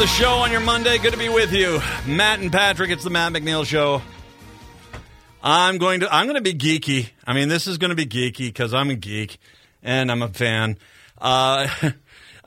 the show on your Monday. Good to be with you, Matt and Patrick. It's the Matt McNeil Show. I'm going to I'm going to be geeky. I mean, this is going to be geeky because I'm a geek and I'm a fan. Uh,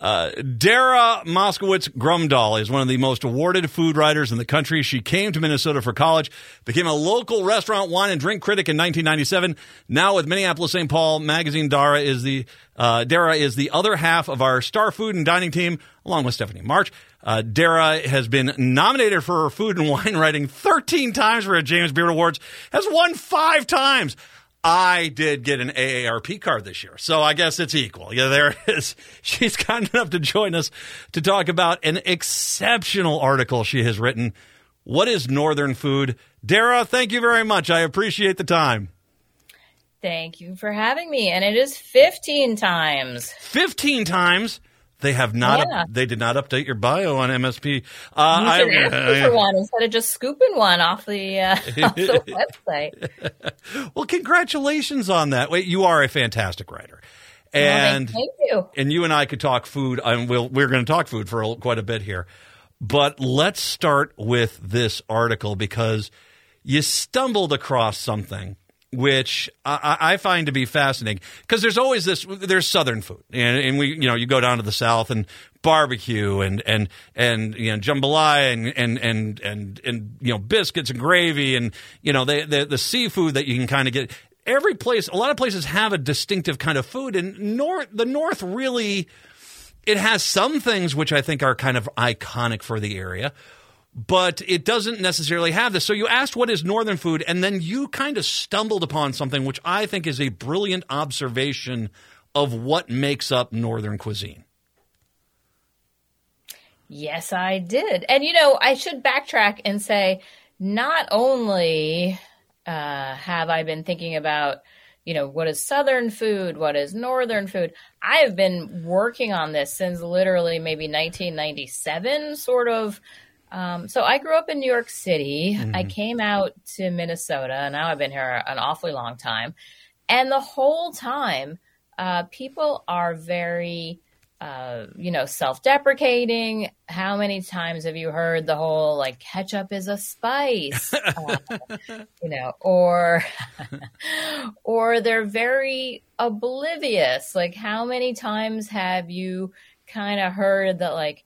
uh, Dara Moskowitz Grumdahl is one of the most awarded food writers in the country. She came to Minnesota for college, became a local restaurant, wine, and drink critic in 1997. Now with Minneapolis St. Paul Magazine, Dara is the uh, Dara is the other half of our Star Food and Dining team, along with Stephanie March. Uh, Dara has been nominated for her food and wine writing 13 times for a James Beard Awards, has won five times. I did get an AARP card this year, so I guess it's equal. Yeah, there it is. She's kind enough to join us to talk about an exceptional article she has written. What is Northern food? Dara, thank you very much. I appreciate the time. Thank you for having me. And it is 15 times. 15 times? They have not. Yeah. They did not update your bio on MSP. You Uh, should ask me for one instead of just scooping one off the, uh, off the website. well, congratulations on that. Wait, you are a fantastic writer, Well, and thank you. and you and I could talk food. And we'll, we're going to talk food for a, quite a bit here. But let's start with this article because you stumbled across something which I, I find to be fascinating. Because there's always this there's southern food. And, and we you know you go down to the south and barbecue and and and you know jambalaya and and and and, and you know biscuits and gravy and you know the the, the seafood that you can kind of get. Every place a lot of places have a distinctive kind of food and north the north really it has some things which I think are kind of iconic for the area, but it doesn't necessarily have this. So you asked what is northern food, and then you kind of stumbled upon something which I think is a brilliant observation of what makes up northern cuisine. Yes, I did. And you know, I should backtrack and say not only uh, have I been thinking about, you know, what is Southern food, what is Northern food. I have been working on this since literally maybe 1997, sort of. Um, so I grew up in New York City. I came out to Minnesota, and now I've been here an awfully long time. And the whole time, uh, people are very uh, you know, self-deprecating. How many times have you heard the whole like ketchup is a spice, uh, you know, or or they're very oblivious. Like, how many times have you kind of heard that like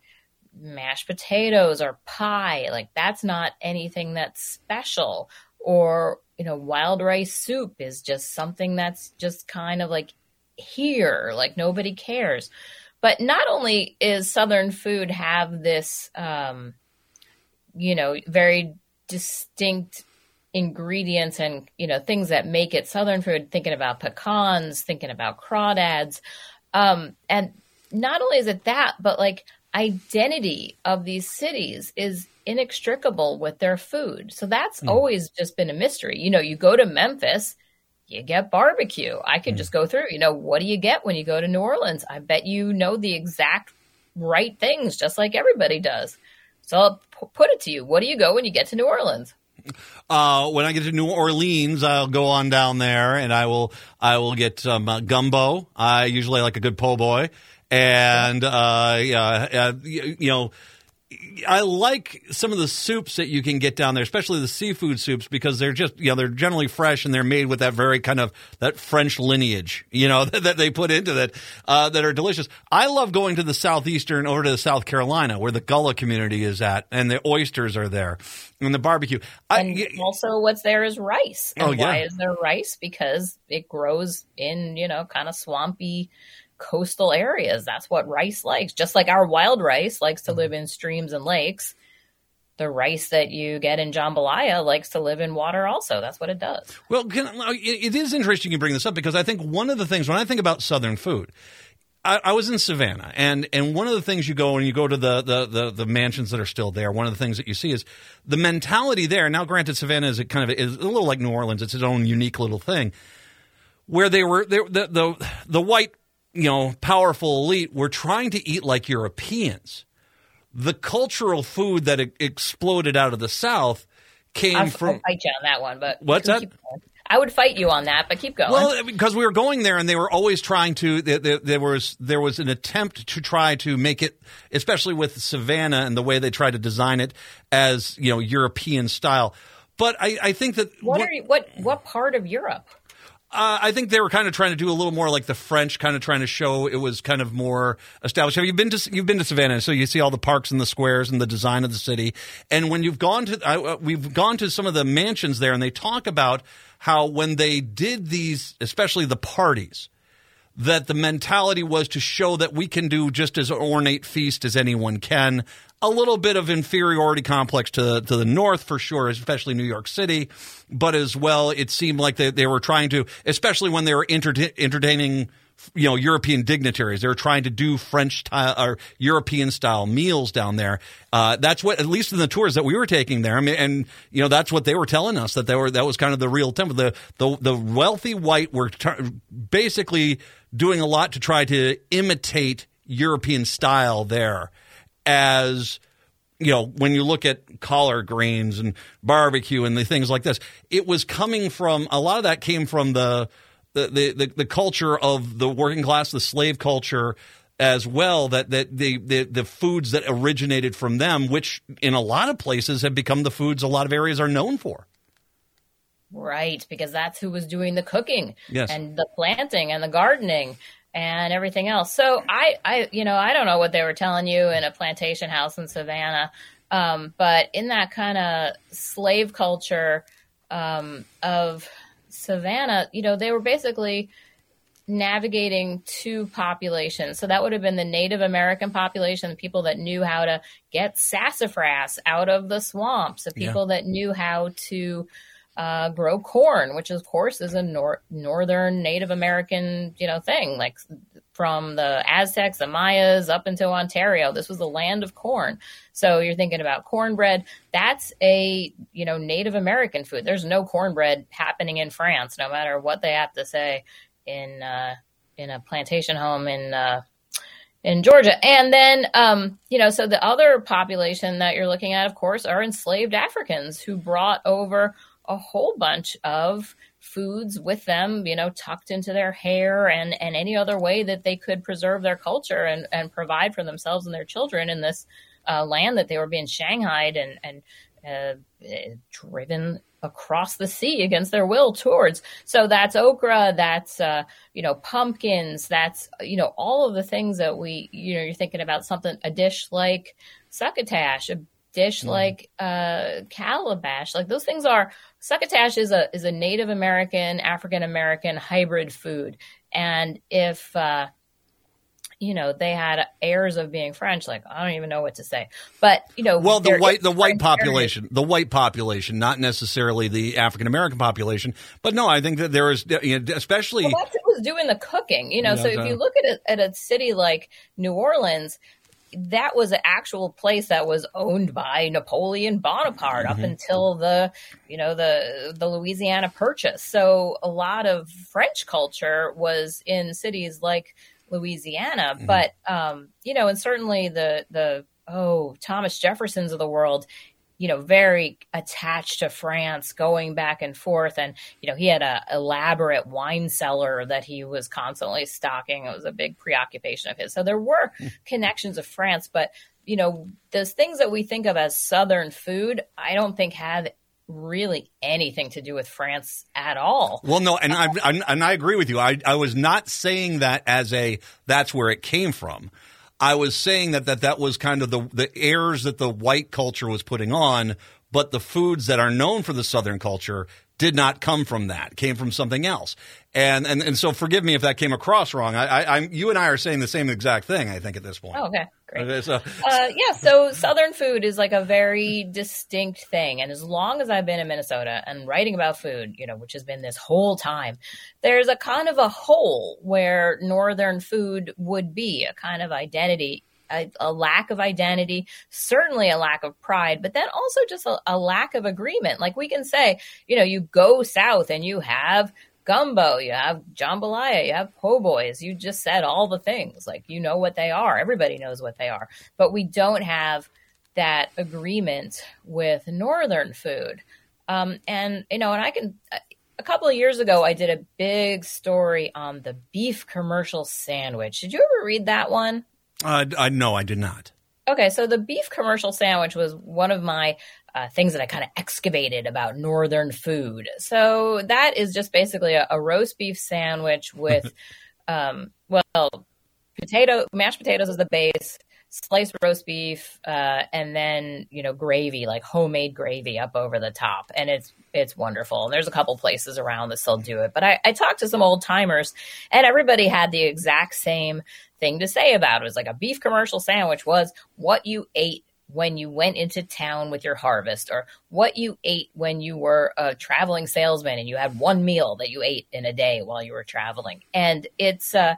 mashed potatoes or pie, like that's not anything that's special, or you know, wild rice soup is just something that's just kind of like here, like nobody cares. But not only is Southern food have this, um, you know, very distinct ingredients and you know things that make it Southern food. Thinking about pecans, thinking about crawdads, um, and not only is it that, but like identity of these cities is inextricable with their food. So that's always just been a mystery. You know, you go to Memphis you get barbecue. I could just go through, you know, what do you get when you go to New Orleans? I bet you know the exact right things, just like everybody does. So I'll p- put it to you. What do you go when you get to New Orleans? Uh, when I get to New Orleans, I'll go on down there and I will I will get some uh, gumbo. I usually like a good po' boy, and uh, yeah, uh, you, you know. I like some of the soups that you can get down there, especially the seafood soups, because they're just you know they're generally fresh and they're made with that very kind of that French lineage, you know, that, that they put into that uh, that are delicious. I love going to the southeastern over to South Carolina where the Gullah community is at, and the oysters are there, and the barbecue. I, And also, what's there is rice. And Oh, yeah. why is there rice? Because it grows in, you know, kind of swampy coastal areas. That's what rice likes. Just like our wild rice likes Mm-hmm. to live in streams and lakes. The rice that you get in jambalaya likes to live in water also. That's what it does. Well, can, it it is interesting you bring this up because I think one of the things when I think about Southern food, I, I was in Savannah, and and one of the things you go and you go to the, the the the mansions that are still there. One of the things that you see is the mentality there. Now, granted, Savannah is a kind of is a little like New Orleans; it's its own unique little thing. Where they were, they, the the the white, you know, powerful elite were trying to eat like Europeans. The cultural food that exploded out of the South came I'll, from I'll fight you on that one, but What's that? I would fight you on that, but keep going. Well, eh, because we were going there, and they were always trying to. There, there, there, was there was an attempt to try to make it, especially with Savannah and the way they tried to design it as you know European style. But I, I think that what, what, you, what what part of Europe? Uh, I think they were kind of trying to do a little more like the French, kind of trying to show it was kind of more established. Have you been to you've been to Savannah, so you see all the parks and the squares and the design of the city. And when you've gone to, uh, we've gone to some of the mansions there, and they talk about how when they did these, especially the parties, that the mentality was to show that we can do just as ornate feast as anyone can a little bit of inferiority complex to to the north for sure, especially New York City, but as well, it seemed like they, they were trying to, especially when they were entertaining you know European dignitaries. They were trying to do French style or European style meals down there. Uh, that's what, at least in the tours that we were taking there, I mean, and you know that's what they were telling us that they were that was kind of the real temple. The the the wealthy white were basically doing a lot to try to imitate European style there as you know, when you look at collard greens and barbecue and the things like this, it was coming from a lot of that came from the the the, the culture of the working class, the slave culture as well that that the, the the foods that originated from them which in a lot of places have become the foods a lot of areas are known for right because that's who was doing the cooking yes. and the planting and the gardening and everything else. So I, I, you know, I don't know what they were telling you in a plantation house in Savannah, um, but in that kind of slave culture um, of Savannah, you know, they were basically navigating two populations. So that would have been the Native American population, the people that knew how to get sassafras out of the swamps, the people yeah. that knew how to uh, grow corn, which of course is a nor- northern Native American, you know, thing. Like from the Aztecs, the Mayas, up until Ontario, this was the land of corn. So you're thinking about cornbread. That's a you know Native American food. There's no cornbread happening in France, no matter what they have to say in uh, in a plantation home in. Uh, in Georgia. And then, um, you know, so the other population that you're looking at, of course, are enslaved Africans who brought over a whole bunch of foods with them, you know, tucked into their hair and, and any other way that they could preserve their culture and, and provide for themselves and their children in this uh, land that they were being shanghaied and, and uh, driven across the sea against their will towards. So that's okra, that's, uh, you know, pumpkins, that's, you know, all of the things that we, you know, you're thinking about something, a dish like succotash, a dish mm. like uh, calabash. Like those things are succotash is a is a Native American African American hybrid food, and if uh, you know they had airs of being French, like I don't even know what to say. But you know, well, the white the white population, the white population, not necessarily the African American population, but no, I think that there is, you know, especially well, that's who was doing the cooking. You know, yeah, so if you look at a, at a city like New Orleans, that was an actual place that was owned by Napoleon Bonaparte mm-hmm. up until the, you know, the the Louisiana Purchase. So a lot of French culture was in cities like Louisiana, mm-hmm. but um, you know, and certainly the the oh Thomas Jeffersons of the world, you know, very attached to France, going back and forth. And, you know, he had a elaborate wine cellar that he was constantly stocking. It was a big preoccupation of his. So there were hmm. connections of France, but, you know, those things that we think of as Southern food, I don't think have really anything to do with France at all. Well, no, and I, I and I agree with you. I, I was not saying that as a that's where it came from. I was saying that that, that was kind of the, the airs that the white culture was putting on, but the foods that are known for the Southern culture did not come from that. It came from something else. And, and and so forgive me if that came across wrong. I, I am you and I are saying the same exact thing. I think at this point. Oh, okay, great. Okay, so, uh, yeah, so Southern food is like a very distinct thing, and as long as I've been in Minnesota and writing about food, you know, which has been this whole time, there's a kind of a hole where Northern food would be a kind of identity a, a, lack of identity, certainly a lack of pride, but then also just a, a lack of agreement. Like we can say, you know, you go south and you have gumbo, you have jambalaya, you have po' boys. You just said all the things. Like you know what they are. Everybody knows what they are. But we don't have that agreement with northern food. Um, and you know, and I can a couple of years ago, I did a big story on the beef commercial sandwich. Did you ever read that one? Uh, I no, I did not. Okay, so the beef commercial sandwich was one of my uh, things that I kind of excavated about northern food. So that is just basically a, a roast beef sandwich with, um, well, potato mashed potatoes as the base, sliced roast beef, uh, and then you know gravy, like homemade gravy, up over the top, and it's it's wonderful. And there's a couple places around that still do it, but I, I talked to some old timers, and everybody had the exact same thing to say about it. It was like a beef commercial sandwich was what you ate when you went into town with your harvest or what you ate when you were a traveling salesman and you had one meal that you ate in a day while you were traveling and it's uh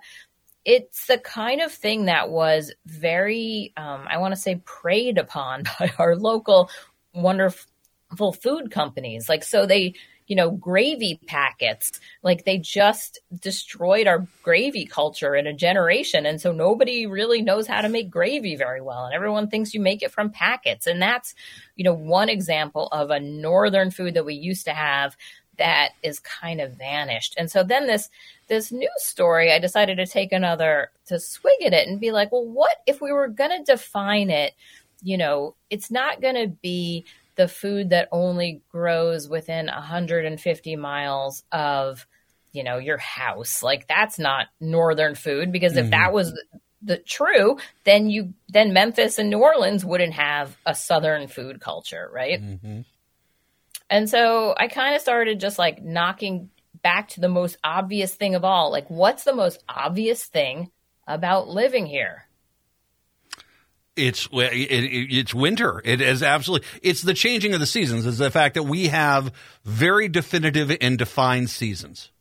it's the kind of thing that was very um, i want to say preyed upon by our local wonderful food companies like so they you know, gravy packets. Like they just destroyed our gravy culture in a generation. And so nobody really knows how to make gravy very well. And everyone thinks you make it from packets. And that's, you know, one example of a northern food that we used to have that is kind of vanished. And so then this this news story, I decided to take another to swig at it and be like, well, what if we were going to define it? You know, it's not going to be the food that only grows within 150 miles of you know your house. Like that's not northern food because if mm that was the, the true then you then memphis and new orleans wouldn't have a southern food culture right? Mm-hmm. and so i kind of started just like knocking back to the most obvious thing of all. Like what's the most obvious thing about living here it's it, it, it's winter. It is absolutely. It's the changing of the seasons. Is the fact that we have very definitive and defined seasons.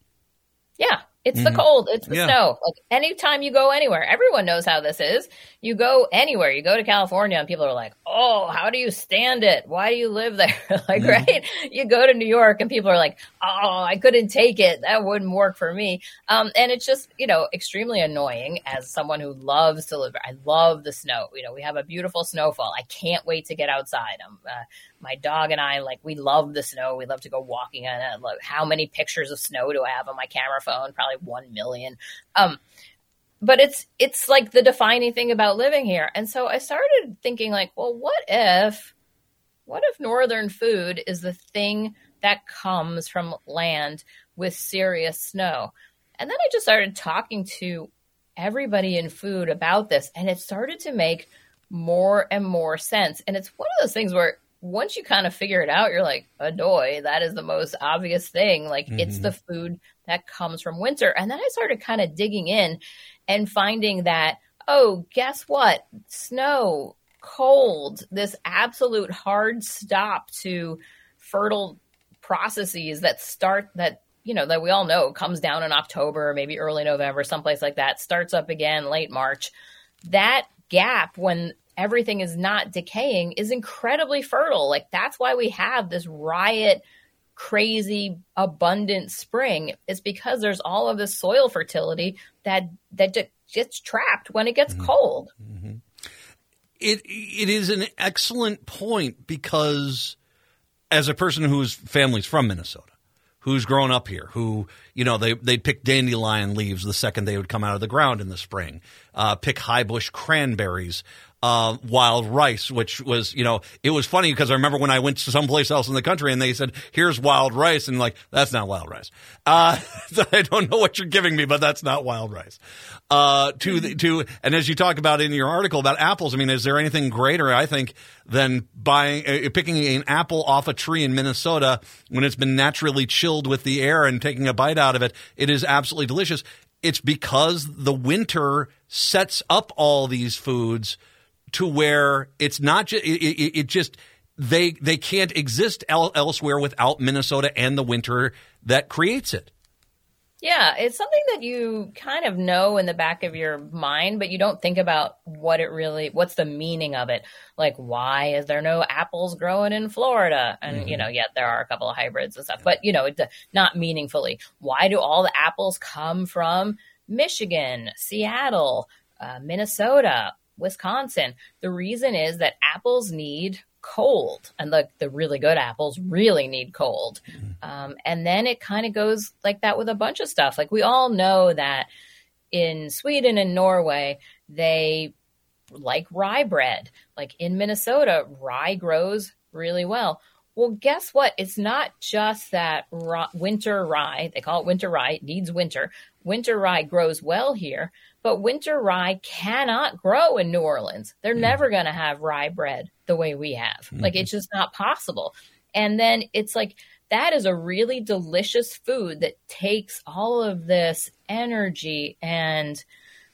Yeah, it's mm-hmm. the cold. It's the yeah. snow. Like anytime you go anywhere, everyone knows how this is. You go anywhere, you go to California, and people are like, "Oh, how do you stand it? Why do you live there?" like, mm-hmm. right? You go to New York, and people are like, "Oh, I couldn't take it. That wouldn't work for me." Um, and it's just, you know, extremely annoying as someone who loves to live. I love the snow. You know, we have a beautiful snowfall. I can't wait to get outside. I'm uh, my dog and I like we love the snow. We love to go walking on it. Like, how many pictures of snow do I have on my camera phone? Probably one million. Um, but it's it's like the defining thing about living here. And so I started thinking like, well, what if what if northern food is the thing that comes from land with serious snow? And then I just started talking to everybody in food about this and it started to make more and more sense. And it's one of those things where once you kind of figure it out, you're like, adoy, that is the most obvious thing. Like mm-hmm. it's the food that comes from winter. And then I started kind of digging in and finding that, oh, guess what? Snow, cold, this absolute hard stop to fertile processes that start that you know that we all know comes down in October, maybe early November, someplace like that, starts up again late March. That gap when everything is not decaying is incredibly fertile. Like that's why we have this riot crazy abundant spring is because there's all of this soil fertility that that gets trapped when it gets mm-hmm. cold. Mm-hmm. It it is an excellent point because as a person whose family's from Minnesota, who's grown up here, who you know they they'd pick dandelion leaves the second they would come out of the ground in the spring, uh, pick high bush cranberries uh, wild rice, which was, you know, it was funny because I remember when I went to someplace else in the country and they said, here's wild rice. And like, that's not wild rice. Uh, I don't know what you're giving me, but that's not wild rice. Uh, to the, to, and as you talk about in your article about apples, I mean, is there anything greater, I think, than buying, uh, picking an apple off a tree in Minnesota when it's been naturally chilled with the air and taking a bite out of it? It is absolutely delicious. It's because the winter sets up all these foods to where it's not just it, it, it, just they they can't exist el- elsewhere without Minnesota and the winter that creates it. Yeah, it's something that you kind of know in the back of your mind, but you don't think about what it really what's the meaning of it. Like why is there no apples growing in Florida? And mm-hmm. you know, yet there are a couple of hybrids and stuff, but you know, it's not meaningfully. Why do all the apples come from Michigan, Seattle, uh, Minnesota? Wisconsin. The reason is that apples need cold, and the the really good apples really need cold. Um, and then it kind of goes like that with a bunch of stuff. Like we all know that in Sweden and Norway, they like rye bread. Like in Minnesota, rye grows really well. Well, guess what? It's not just that rye, winter rye, they call it winter rye, it needs winter. Winter rye grows well here, but winter rye cannot grow in New Orleans. They're mm. never going to have rye bread the way we have. Mm-hmm. Like it's just not possible. And then it's like that is a really delicious food that takes all of this energy and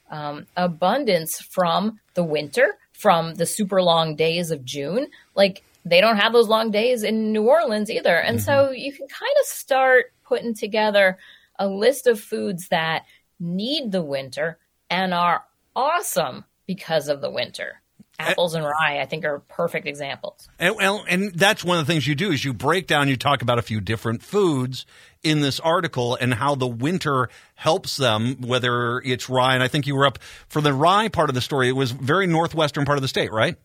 um, abundance from the winter, from the super long days of June. Like they don't have those long days in New Orleans either. And mm-hmm. so you can kind of start putting together a list of foods that need the winter and are awesome because of the winter. Apples and rye, I think, are perfect examples. And, well, and that's one of the things you do is you break down. You talk about a few different foods in this article and how the winter helps them. Whether it's rye, and I think you were up for the rye part of the story. It was very northwestern part of the state, right?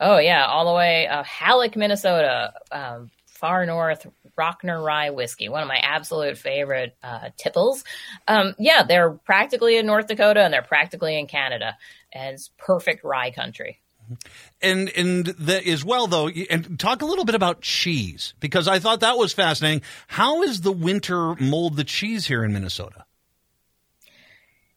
Oh yeah, all the way uh, Hallock, Minnesota, um, far north, Roknar Rye whiskey, one of my absolute favorite uh, tipples. Um, yeah, they're practically in North Dakota and they're practically in Canada, and it's perfect rye country. And and the, as well though, and talk a little bit about cheese because I thought that was fascinating. How is the winter mold the cheese here in Minnesota?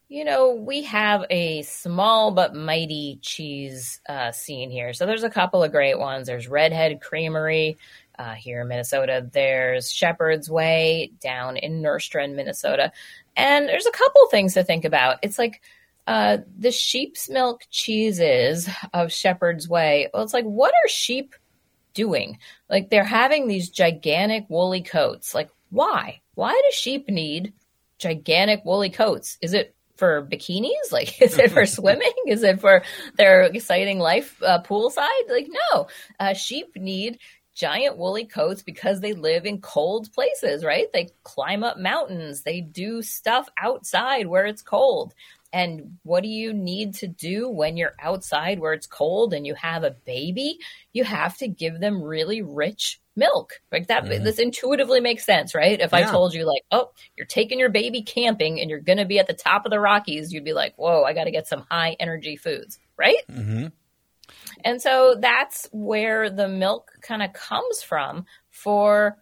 You know, we have a small but mighty cheese uh, scene here. So there's a couple of great ones. There's Redhead Creamery uh, here in Minnesota. There's Shepherd's Way down in Nerstrand, Minnesota. And there's a couple things to think about. It's like uh, the sheep's milk cheeses of Shepherd's Way. Well, it's like, what are sheep doing? Like, they're having these gigantic woolly coats. Like, why? Why do sheep need gigantic woolly coats? Is it for bikinis? Like, is it for swimming? Is it for their exciting life uh, poolside? Like, no. Uh, sheep need giant woolly coats because they live in cold places, right? They climb up mountains. They do stuff outside where it's cold. And what do you need to do when you're outside where it's cold and you have a baby? You have to give them really rich milk. Like that, mm-hmm. this intuitively makes sense, right? If yeah. I told you, like, oh, you're taking your baby camping and you're going to be at the top of the Rockies, you'd be like, whoa, I got to get some high energy foods, right? Mm-hmm. And so that's where the milk kind of comes from for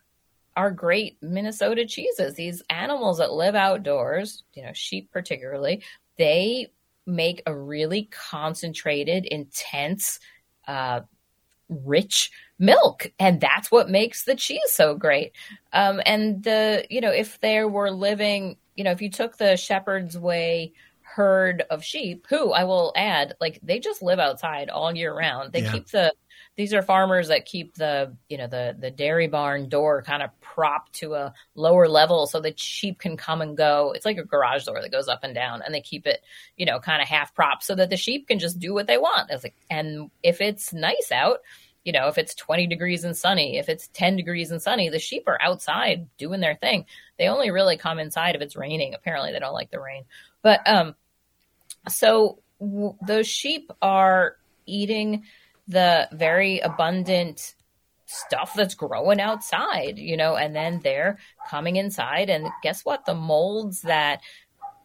our great Minnesota cheeses. These animals that live outdoors, you know, sheep particularly, they make a really concentrated, intense, uh, rich milk and that's what makes the cheese so great um, and the you know if there were living you know if you took the shepherd's way herd of sheep who i will add like they just live outside all year round. They yeah. keep the these are farmers that keep the you know the the dairy barn door kind of propped to a lower level so the sheep can come and go. It's like a garage door that goes up and down and they keep it you know kind of half propped so that the sheep can just do what they want. Like, and if it's nice out you know if it's 20 degrees and sunny if it's 10 degrees and sunny the sheep are outside doing their thing. They only really come inside if it's raining. Apparently they don't like the rain. But um so w- those sheep are eating the very abundant stuff that's growing outside, you know, and then they're coming inside. And guess what? The molds that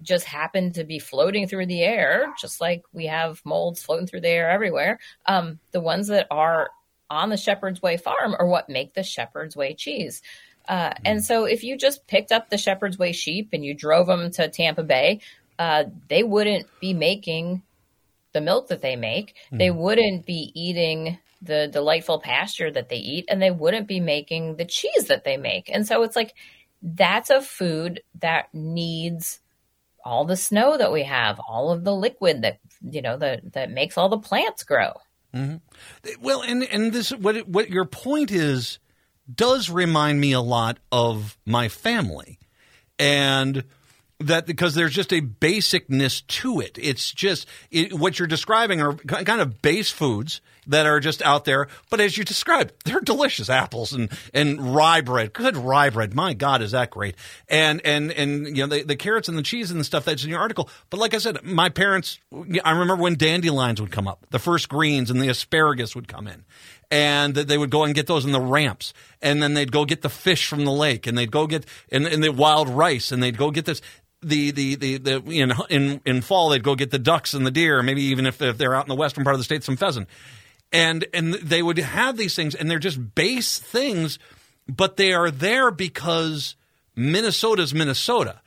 just happen to be floating through the air, just like we have molds floating through the air everywhere. Um, the ones that are on the Shepherd's Way farm are what make the Shepherd's Way cheese. Uh, and so if you just picked up the Shepherd's Way sheep and you drove them to Tampa Bay, uh, they wouldn't be making the milk that they make. Mm. They wouldn't be eating the delightful pasture that they eat, and they wouldn't be making the cheese that they make. And so it's like that's a food that needs all the snow that we have, all of the liquid that you know that that makes all the plants grow. Mm-hmm. Well, and and this what what your point is does remind me a lot of my family, and that because there's just a basicness to it. It's just it, what you're describing are kind of base foods that are just out there. But as you described, they're delicious apples and, and rye bread. Good rye bread. My God, is that great? And and and you know the, the carrots and the cheese and the stuff that's in your article. But like I said, my parents, I remember when dandelions would come up, the first greens and the asparagus would come in, and they would go and get those in the ramps, and then they'd go get the fish from the lake, and they'd go get and, and the wild rice, and they'd go get this. The, the the the in in in fall they'd go get the ducks and the deer, maybe even if, if they're out in the western part of the state, some pheasant, and and they would have these things, and they're just base things, but they are there because Minnesota's Minnesota,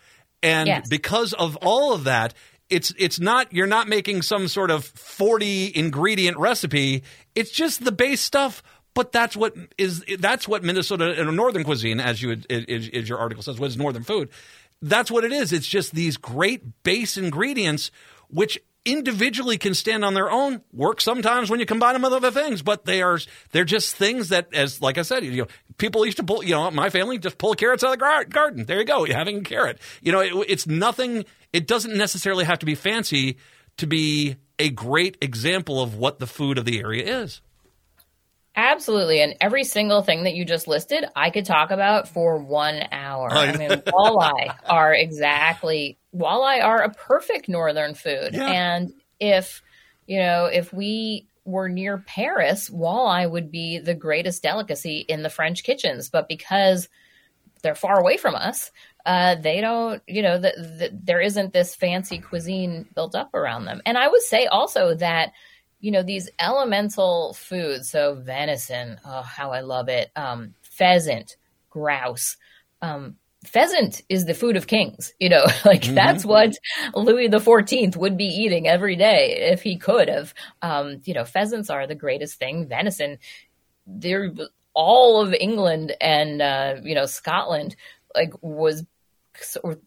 and Yes. because of all of that, it's it's not you're not making some sort of 40 ingredient recipe. It's just the base stuff. But that's what is that's what Minnesota and northern cuisine, as you as your article says, was northern food. That's what it is. It's just these great base ingredients, which individually can stand on their own. Work sometimes when you combine them with other things, but they are they're just things that, as like I said, you know, people used to pull. You know, my family just pull carrots out of the gar- garden. There you go, you're having a carrot. You know, it, it's nothing. It doesn't necessarily have to be fancy to be a great example of what the food of the area is. Absolutely. And every single thing that you just listed, I could talk about for one hour. I mean, walleye are exactly, walleye are a perfect northern food. Yeah. And if, you know, if we were near Paris, walleye would be the greatest delicacy in the French kitchens. But because they're far away from us, uh, they don't, you know, the, the, there isn't this fancy cuisine built up around them. And I would say also that, you know, these elemental foods, so venison, oh, how I love it, um, pheasant, grouse, um, pheasant is the food of kings. You know, like that's what Louis the Fourteenth would be eating every day if he could have. Um, you know, pheasants are the greatest thing. Venison, they're all of England and uh, you know Scotland like was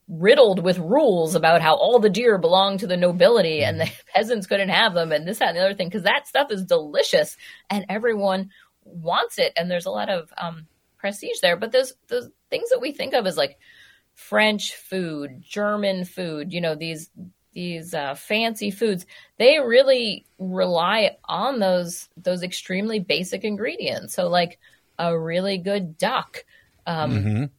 riddled with rules about how all the deer belonged to the nobility and the peasants couldn't have them and this that and the other thing because that stuff is delicious and everyone wants it and there's a lot of um, prestige there. But those those things that we think of as like french food german food you know these these uh, fancy foods they really rely on those those extremely basic ingredients. So like a really good duck um,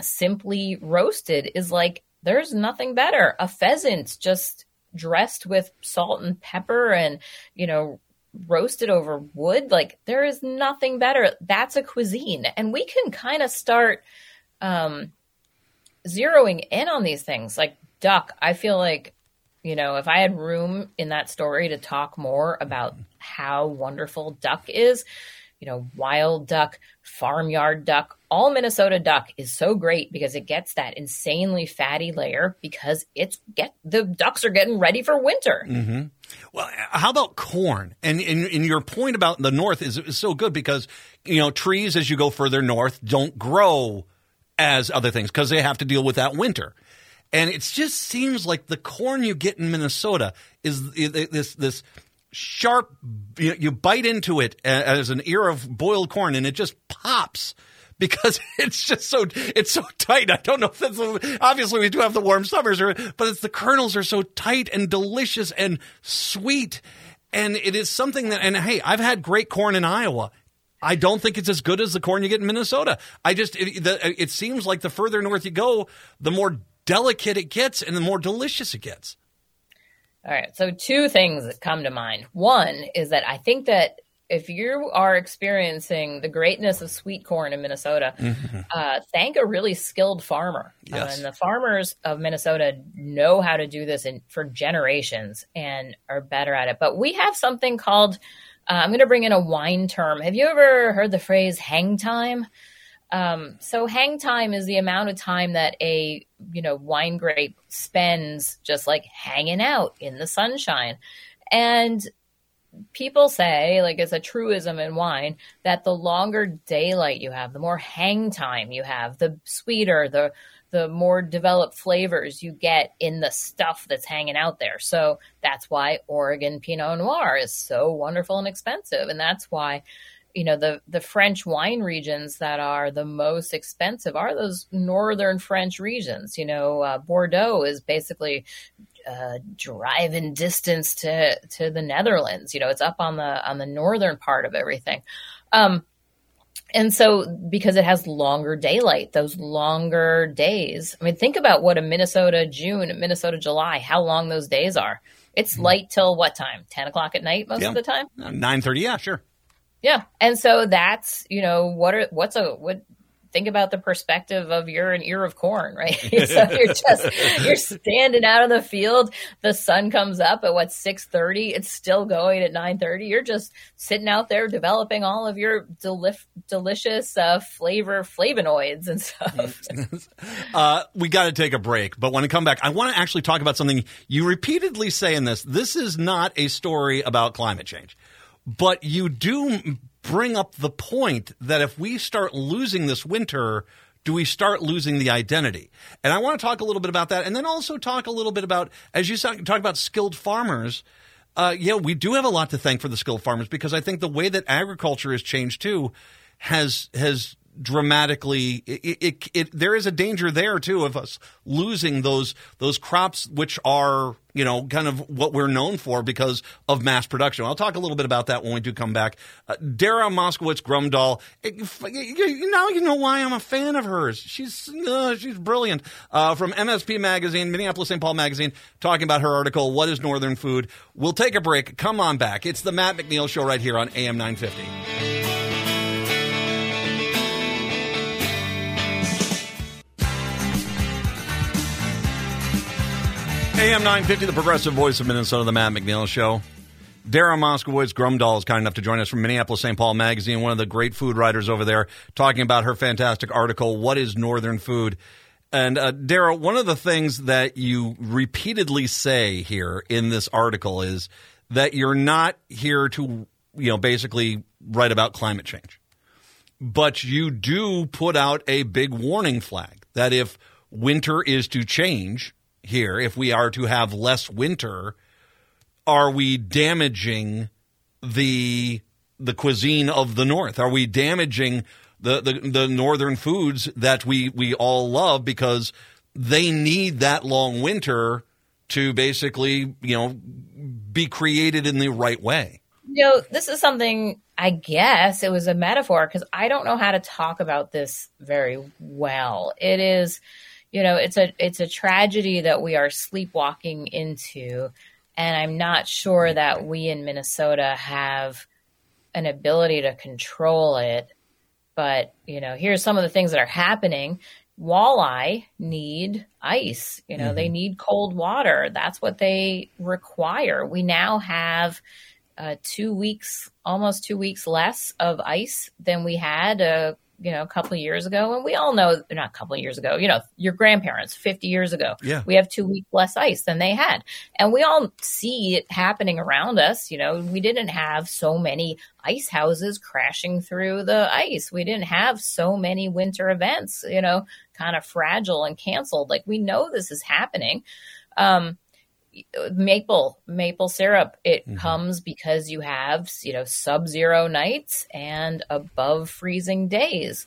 simply roasted is like there's nothing better. A pheasant just dressed with salt and pepper and, you know, roasted over wood, like there is nothing better. That's a cuisine. And we can kind of start um zeroing in on these things. Like duck, I feel like you know, if I had room in that story to talk more about how wonderful duck is, you know, wild duck, farmyard duck, all Minnesota duck is so great because it gets that insanely fatty layer because it's get the ducks are getting ready for winter. Mm-hmm. Well, how about corn? And, and, and your point about the north is, is so good because, you know, trees as you go further north don't grow as other things because they have to deal with that winter. And it just seems like the corn you get in Minnesota is this this sharp. You, you bite into it as an ear of boiled corn, and it just pops because it's just so it's so tight. I don't know if that's obviously we do have the warm summers, but it's the kernels are so tight and delicious and sweet, and it is something that. And hey, I've had great corn in Iowa. I don't think it's as good as the corn you get in Minnesota. I just it, the, it seems like the further north you go, the more delicate it gets and the more delicious it gets. All right. So, two things that come to mind. One is that I think that if you are experiencing the greatness of sweet corn in Minnesota, uh, thank a really skilled farmer. Uh, Yes. and the farmers of Minnesota know how to do this in, for generations and are better at it. But we have something called, uh, I'm going to bring in a wine term. Have you ever heard the phrase hang time? Um, so hang time is the amount of time that a you know wine grape spends just like hanging out in the sunshine, and people say like it's a truism in wine that the longer daylight you have, the more hang time you have, the sweeter the the more developed flavors you get in the stuff that's hanging out there. So that's why Oregon Pinot Noir is so wonderful and expensive, and that's why you know the the French wine regions that are the most expensive are those northern French regions. You know, uh, Bordeaux is basically uh, driving distance to to the Netherlands. You know, it's up on the on the northern part of everything. Um, and so, because it has longer daylight, those longer days. I mean, think about what a Minnesota June, Minnesota July, how long those days are. It's light till what time? Ten o'clock at night most Yeah. of the time. Nine thirty, yeah, sure. Yeah. And so that's, you know, what are, what's a, what, think about the perspective of you're an ear of corn, right? so you're just, you're standing out in the field. The sun comes up at what, 630. It's still going at 930. You're just sitting out there developing all of your delif- delicious uh, flavor flavonoids and stuff. uh, we got to take a break, but when I come back, I want to actually talk about something you repeatedly say in this. This is not a story about climate change but you do bring up the point that if we start losing this winter, do we start losing the identity? And I want to talk a little bit about that, and then also talk a little bit about as you talk about skilled farmers. Uh, yeah, we do have a lot to thank for the skilled farmers because I think the way that agriculture has changed too has has dramatically it, it, it, there is a danger there too of us losing those those crops which are you know kind of what we're known for because of mass production. I'll talk a little bit about that when we do come back. Uh, dara moskowitz grumdahl now you know why i'm a fan of hers. She's uh, she's brilliant. Uh, from msp magazine minneapolis st paul magazine talking about her article what is northern food? We'll take a break. Come on back. It's the matt mcneil show right here on am 950 AM 950, the progressive voice of Minnesota, the Matt McNeil Show. Dara Moskowitz Grumdahl is kind enough to join us from Minneapolis St. Paul Magazine, one of the great food writers over there, talking about her fantastic article, What is Northern Food? And uh, Dara, one of the things that you repeatedly say here in this article is that you're not here to, you know, basically write about climate change. But you do put out a big warning flag that if winter is to change, here, if we are to have less winter, are we damaging the the cuisine of the north? Are we damaging the, the, the northern foods that we, we all love because they need that long winter to basically, you know, be created in the right way? You know, this is something I guess it was a metaphor because I don't know how to talk about this very well. It is you know it's a it's a tragedy that we are sleepwalking into. And i'm not sure that we in minnesota have an ability to control it. But you know here's some of the things that are happening. Walleye need ice. You know mm-hmm. they need cold water. That's what they require. We now have uh, two weeks almost two weeks less of ice than we had a you know, a couple of years ago. And we all know, not a couple of years ago, you know, your grandparents 50 years ago, yeah. we have two weeks less ice than they had. And we all see it happening around us. You know, we didn't have so many ice houses crashing through the ice. We didn't have so many winter events, you know, kind of fragile and canceled. Like we know this is happening. Um, maple maple syrup it mm-hmm. comes because you have you know sub-zero nights and above freezing days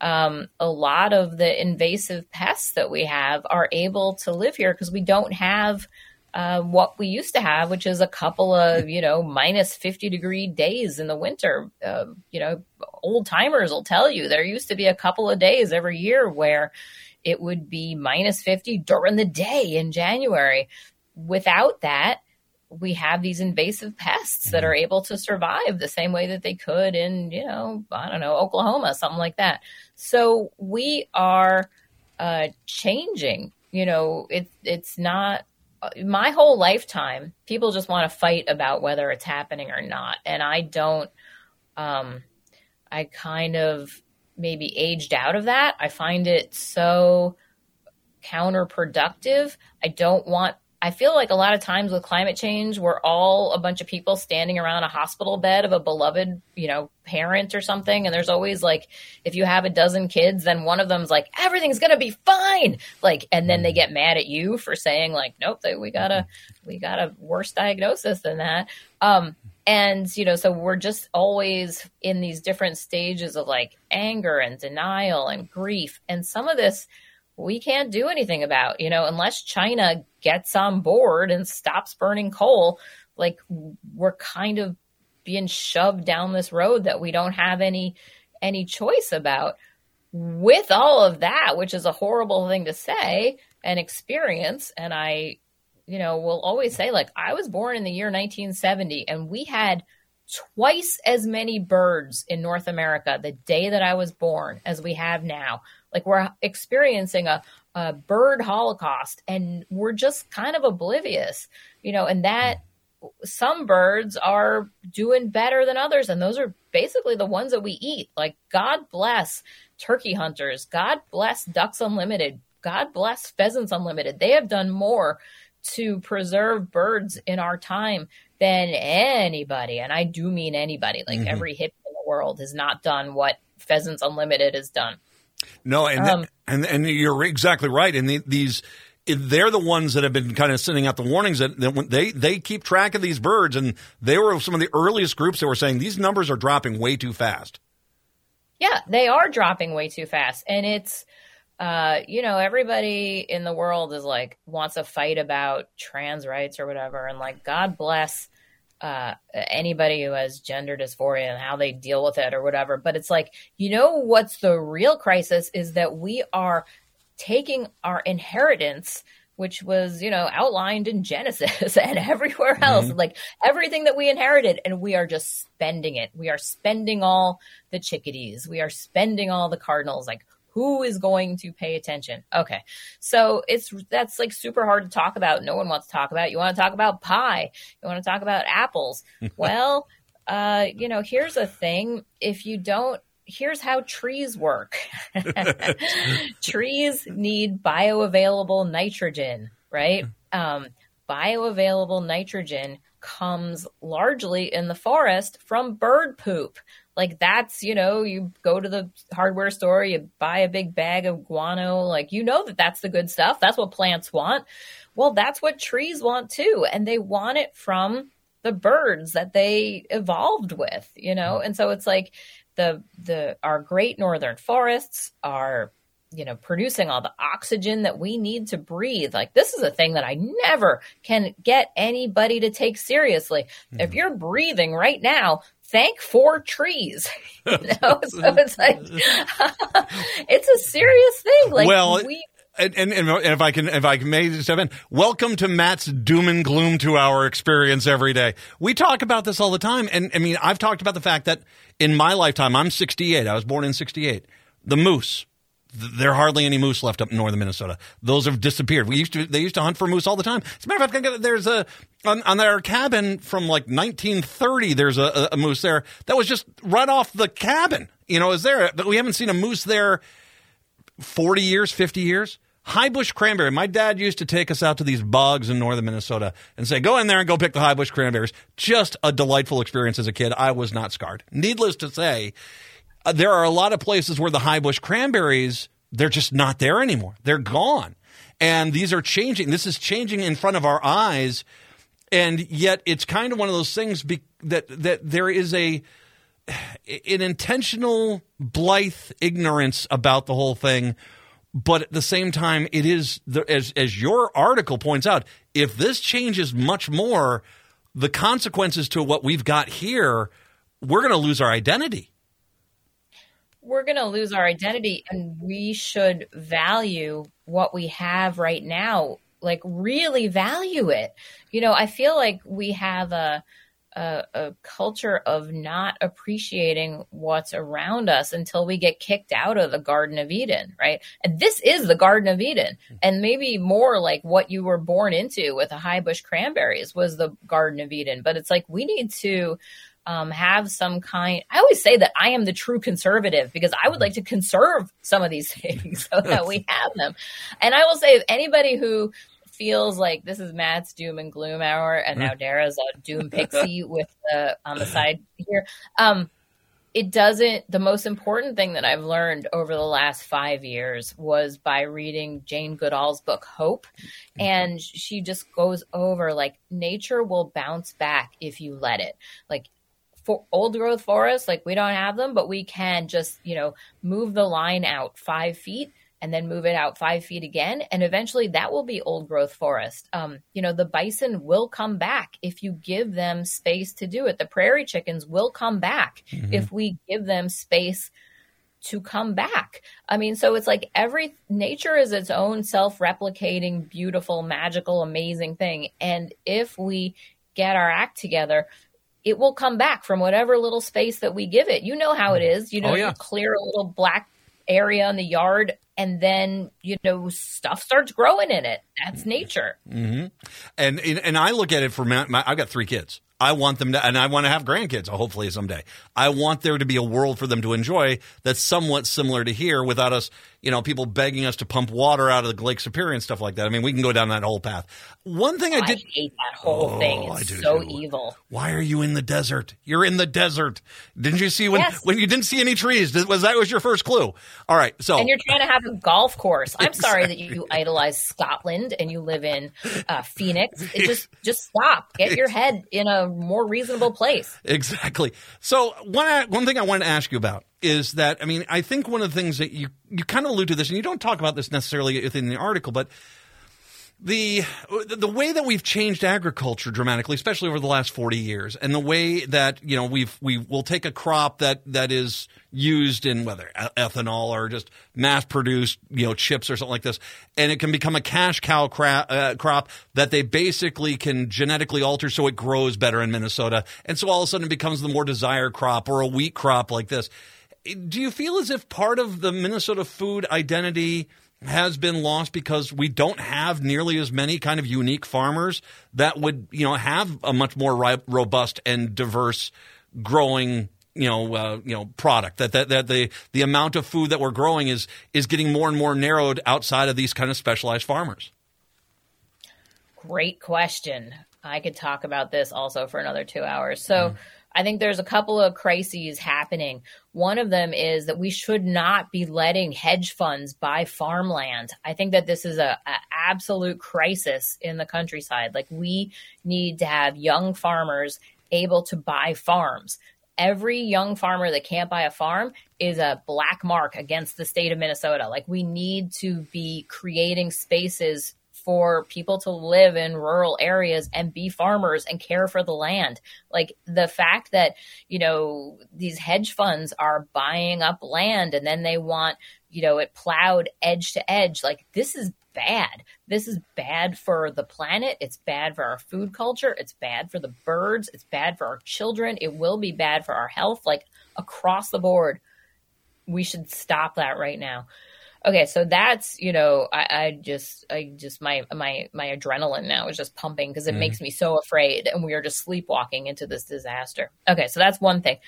um, a lot of the invasive pests that we have are able to live here because we don't have uh, what we used to have, which is a couple of, you know, minus 50 degree days in the winter. Uh, you know, old timers will tell you there used to be a couple of days every year where it would be minus 50 during the day in January without that, we have these invasive pests that mm-hmm. are able to survive the same way that they could in, you know, I don't know, Oklahoma, something like that. So we are uh, changing. You know, it, it's not my whole lifetime. People just want to fight about whether it's happening or not, and I don't. Um, I kind of maybe aged out of that. I find it so counterproductive. I don't want I feel like a lot of times with climate change, we're all a bunch of people standing around a hospital bed of a beloved, you know, parent or something. And there's always like, if you have a dozen kids, then one of them's like, everything's going to be fine. Like, and then they get mad at you for saying like, nope, we got a, we got a worse diagnosis than that. Um, and you know so we're just always in these different stages of like anger and denial and grief and some of this we can't do anything about, you know, unless China gets on board and stops burning coal, like we're kind of being shoved down this road that we don't have any any choice about. With all of that, which is a horrible thing to say and experience, and I, you know, will always say like I was born in the year 1970 and we had twice as many birds in North America the day that I was born as we have now. Like we're experiencing a, a bird holocaust and we're just kind of oblivious, you know, and that some birds are doing better than others. And those are basically the ones that we eat. Like, God bless turkey hunters. God bless Ducks Unlimited. God bless Pheasants Unlimited. They have done more to preserve birds in our time than anybody. And I do mean anybody. Like, mm-hmm. every hippie in the world has not done what Pheasants Unlimited has done. No, and um, and and you're exactly right. And the, these they're the ones that have been kind of sending out the warnings that, that they they keep track of these birds, and they were some of the earliest groups that were saying these numbers are dropping way too fast. Yeah, they are dropping way too fast, and it's uh, you know everybody in the world is like wants a fight about trans rights or whatever, and like God bless uh, anybody who has gender dysphoria and how they deal with it or whatever. But it's like, you know, what's the real crisis is that we are taking our inheritance which was you know outlined in genesis and everywhere else mm-hmm. like everything that we inherited and we are just spending it we are spending all the chickadees we are spending all the cardinals like who is going to pay attention? Okay. So it's that's like super hard to talk about. No one wants to talk about you want to talk about pie. You want to talk about apples. Well uh you know here's a thing. If you don't here's how trees work. Trees need bioavailable nitrogen, right? Um, bioavailable nitrogen comes largely in the forest from bird poop. Like that's, you know, you go to the hardware store, you buy a big bag of guano, like you know that that's the good stuff. That's what plants want. Well, that's what trees want too. And they want it from the birds that they evolved with, you know? And so it's like the the our great northern forests are you know producing all the oxygen that we need to breathe like this is a thing that i never can get anybody to take seriously mm-hmm. if you're breathing right now thank four trees you know so it's like it's a serious thing like well we and, and, and, if I can, if I can maybe step in, welcome to Matt's doom and gloom to our experience every day. We talk about this all the time. And I mean, I've talked about the fact that in my lifetime, I'm 68. I was born in 68. The moose, there are hardly any moose left up in northern Minnesota. Those have disappeared. We used to, they used to hunt for moose all the time. As a matter of fact, there's a, on, on our cabin from like 1930, there's a, a, moose there that was just right off the cabin. You know, is there, but we haven't seen a moose there 40 years, 50 years. High bush cranberry. My dad used to take us out to these bogs in northern Minnesota and say, go in there and go pick the high bush cranberries. Just a delightful experience as a kid. I was not scarred. Needless to say, uh, there are a lot of places where the high bush cranberries, they're just not there anymore. They're gone. And these are changing. This is changing in front of our eyes. And yet it's kind of one of those things be- that, that there is a, an intentional blithe ignorance about the whole thing but at the same time it is as as your article points out if this changes much more the consequences to what we've got here we're going to lose our identity we're going to lose our identity and we should value what we have right now like really value it you know i feel like we have a a, a, culture of not appreciating what's around us until we get kicked out of the Garden of Eden, right? And this is the Garden of Eden. Hmm. And maybe more like what you were born into with the high bush cranberries was the Garden of Eden. But it's like we need to um, have some kind. I always say that I am the true conservative because I would like to conserve some of these things so that we have them. And I will say, if anybody who feels like this is Matt's doom and gloom hour, and now Dara's a doom pixie with the on the side here. Um, it doesn't. The most important thing that I've learned over the last five years was by reading Jane Goodall's book Hope, mm-hmm. and she just goes over like nature will bounce back if you let it. Like for old growth forests, like we don't have them, but we can just, you know, move the line out five feet and then move it out five feet again. And eventually that will be old growth forest. Um, you know, the bison will come back if you give them space to do it. The prairie chickens will come back mm-hmm. if we give them space to come back. I mean, so it's like every nature is its own self replicating, beautiful, magical, amazing thing. And if we get our act together, it will come back from whatever little space that we give it. You know how it mm. is. You oh, know, Oh, yeah. you clear a little black area in the yard and then, you know, stuff starts growing in it. That's nature. Mm-hmm. and and and I look at it for my, my I've got three kids. I want them to, and I want to have grandkids. Hopefully someday. I want there to be a world for them to enjoy that's somewhat similar to here, without us, you know, people begging us to pump water out of the Lake Superior and stuff like that. I mean, we can go down that whole path. One thing I I, did. hate that whole thing. Oh, I do so too. evil. Why are you in the desert? You're in the desert. Didn't you see when Yes. when you didn't see any trees? Was that was your first clue? All right, so And you're trying to have a golf course. I'm sorry that you idolize Scotland and you live in uh, Phoenix. It just just stop. Get your head in a more reasonable place. Exactly. So one one thing I wanted to ask you about is that I mean I think one of the things that you you kind of allude to this and you don't talk about this necessarily within the article, but the the way that we've changed agriculture dramatically, especially over the last forty years, and the way that you know we've we will take a crop that that is used in whether ethanol or just mass produced you know chips or something like this, and it can become a cash cow cra- uh, crop that they basically can genetically alter so it grows better in Minnesota, and so all of a sudden it becomes the more desired crop or a wheat crop like this. Do you feel as if part of the Minnesota food identity? has been lost because we don't have nearly as many kind of unique farmers that would you know have a much more ri- robust and diverse growing you know uh, you know product that, that that the the amount of food that we're growing is is getting more and more narrowed outside of these kind of specialized farmers Great question. I could talk about this also for another two hours. So Mm-hmm. I think there's a couple of crises happening. One of them is that we should not be letting hedge funds buy farmland. I think that this is a, a absolute crisis in the countryside. Like we need to have young farmers able to buy farms. Every young farmer that can't buy a farm is a black mark against the state of Minnesota. Like we need to be creating spaces for people to live in rural areas and be farmers and care for the land. Like the fact that, you know, these hedge funds are buying up land and then they want, you know, it plowed edge to edge. Like this is bad. This is bad for the planet. It's bad for our food culture. It's bad for the birds. It's bad for our children. It will be bad for our health. Like across the board, we should stop that right now. Okay, so that's you know I, I just I just my my my adrenaline now is just pumping because it mm-hmm. makes me so afraid, and we are just sleepwalking into this disaster. Okay, so that's one thing.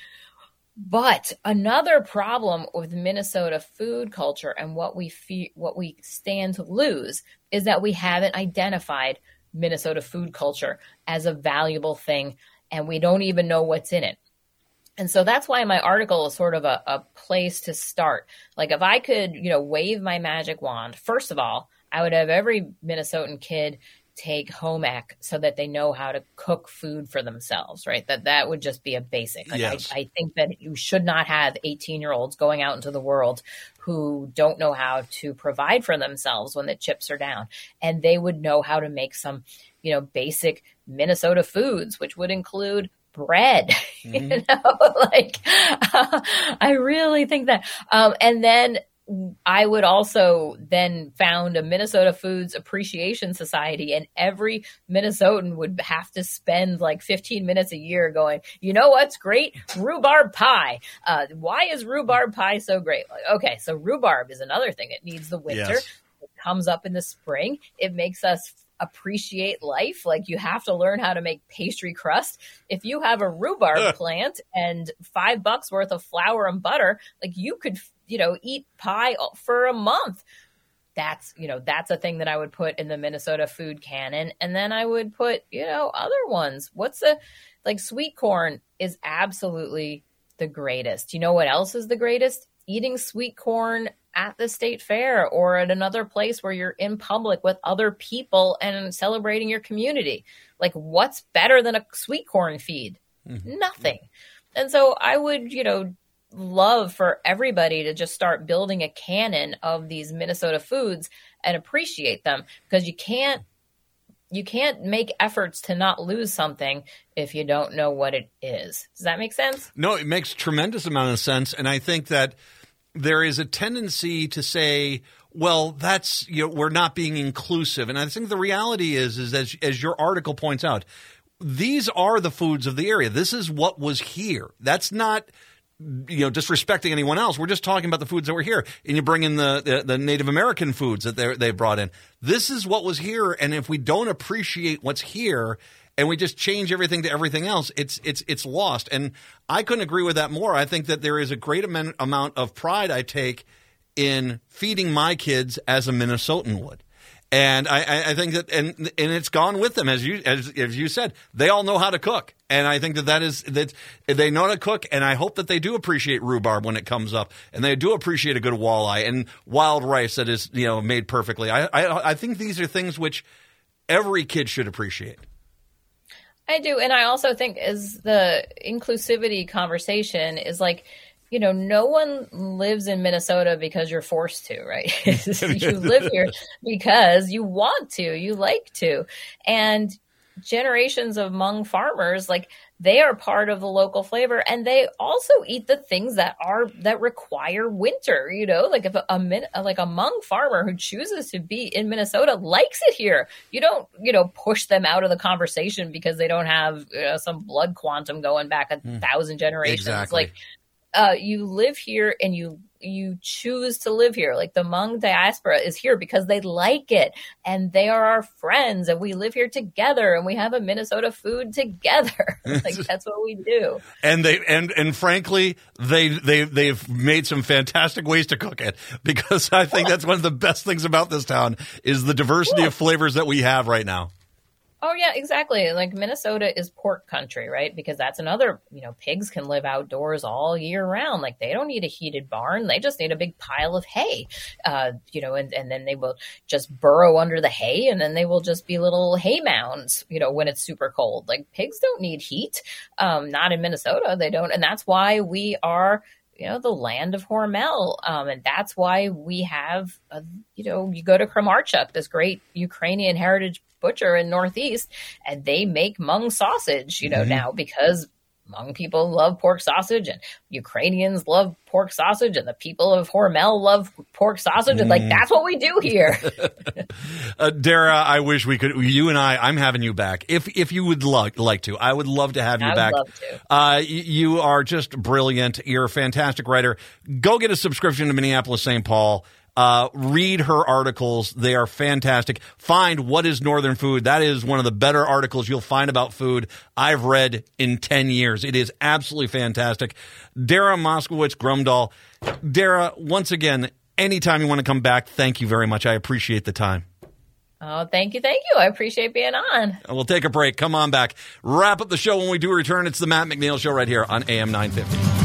But another problem with Minnesota food culture and what we fe- what we stand to lose is that we haven't identified Minnesota food culture as a valuable thing, and we don't even know what's in it. And so that's why my article is sort of a, a place to start. Like if I could, you know, wave my magic wand, first of all, I would have every Minnesotan kid take home ec so that they know how to cook food for themselves, right? That that would just be a basic. Like Yes. I, I think that you should not have 18 year olds going out into the world who don't know how to provide for themselves when the chips are down. And they would know how to make some, you know, basic Minnesota foods, which would include bread you know like i really think that um and then I would also then found a Minnesota Foods Appreciation Society, and every Minnesotan would have to spend like 15 minutes a year going, you know what's great? Rhubarb pie. Uh, why is rhubarb pie so great? Like, okay, so rhubarb is another thing. It needs the winter. Yes. It comes up in the spring. It makes us appreciate life. Like you have to learn how to make pastry crust. If you have a rhubarb plant and five bucks worth of flour and butter, like you could, you know, eat pie for a month. That's, you know, that's a thing that I would put in the Minnesota food canon. And then I would put, you know, other ones. What's the, like sweet corn is absolutely the greatest. You know what else is the greatest? Eating sweet corn at the state fair or at another place where you're in public with other people and celebrating your community. Like, what's better than a sweet corn feed? Mm-hmm. Nothing. And so I would, you know, love for everybody to just start building a canon of these Minnesota foods and appreciate them because you can't you can't make efforts to not lose something if you don't know what it is. Does that make sense? No, it makes tremendous amount of sense, and I think that there is a tendency to say, "Well, that's you know, we're not being inclusive," and I think the reality is, is as as your article points out, these are the foods of the area. This is what was here. That's not you know disrespecting anyone else. We're just talking about the foods that were here, and you bring in the the, the Native American foods that they they brought in. This is what was here, and if we don't appreciate what's here. And we just change everything to everything else. It's it's it's lost, and I couldn't agree with that more. I think that there is a great amount of pride I take in feeding my kids as a Minnesotan would. And I, I, think that, and and it's gone with them as you as, as you said. They all know how to cook, and I think that that is that they know how to cook. And I hope that they do appreciate rhubarb when it comes up, and they do appreciate a good walleye and wild rice that is you know made perfectly. I I, I think these are things which every kid should appreciate. I do, and I also think is the inclusivity conversation is like you know, no one lives in Minnesota because you're forced to, right? you live here because you want to, you like to. And generations of Hmong farmers, like they are part of the local flavor and they also eat the things that are that require winter you know? Like if a, a like a Hmong farmer who chooses to be in minnesota likes it here. You don't you know push them out of the conversation because they don't have you know, some blood quantum going back a mm, thousand generations. Exactly. like uh, you live here and you you choose to live here. Like the Hmong diaspora is here because they like it and they are our friends and we live here together and we have a Minnesota food together. like that's what we do. And they and and frankly, they they they've made some fantastic ways to cook it because I think that's one of the best things about this town is the diversity of flavors that we have right now. Oh yeah, exactly. Like Minnesota is pork country, right? Because that's another, you know, pigs can live outdoors all year round. Like they don't need a heated barn; they just need a big pile of hay, uh, you know, and, and then they will just burrow under the hay, and then they will just be little hay mounds, you know, when it's super cold. Like pigs don't need heat, um, not in Minnesota, they don't, and that's why we are you know the land of Hormel, um, and that's why we have, a, you know, you go to Kramarczuk, this great Ukrainian heritage butcher in Northeast, and they make Hmong sausage, you know, mm-hmm. now because Hmong people love pork sausage and Ukrainians love pork sausage and the people of Hormel love pork sausage. And like, mm. that's what we do here. uh, Dara, I wish we could, you and I, I'm having you back. If, if you would lo- like to, I would love to have you back. Uh, you are just brilliant. You're a fantastic writer. Go get a subscription to Minneapolis St. Paul. Uh, read her articles. They are fantastic. Find What is Northern Food. That is one of the better articles you'll find about food I've read in 10 years. It is absolutely fantastic. Dara Moskowitz Grumdahl. Dara, once again, anytime you want to come back, thank you very much. I appreciate the time. Oh, thank you. Thank you. I appreciate being on. We'll take a break. Come on back. Wrap up the show when we do return. It's the Matt McNeil Show right here on AM 950.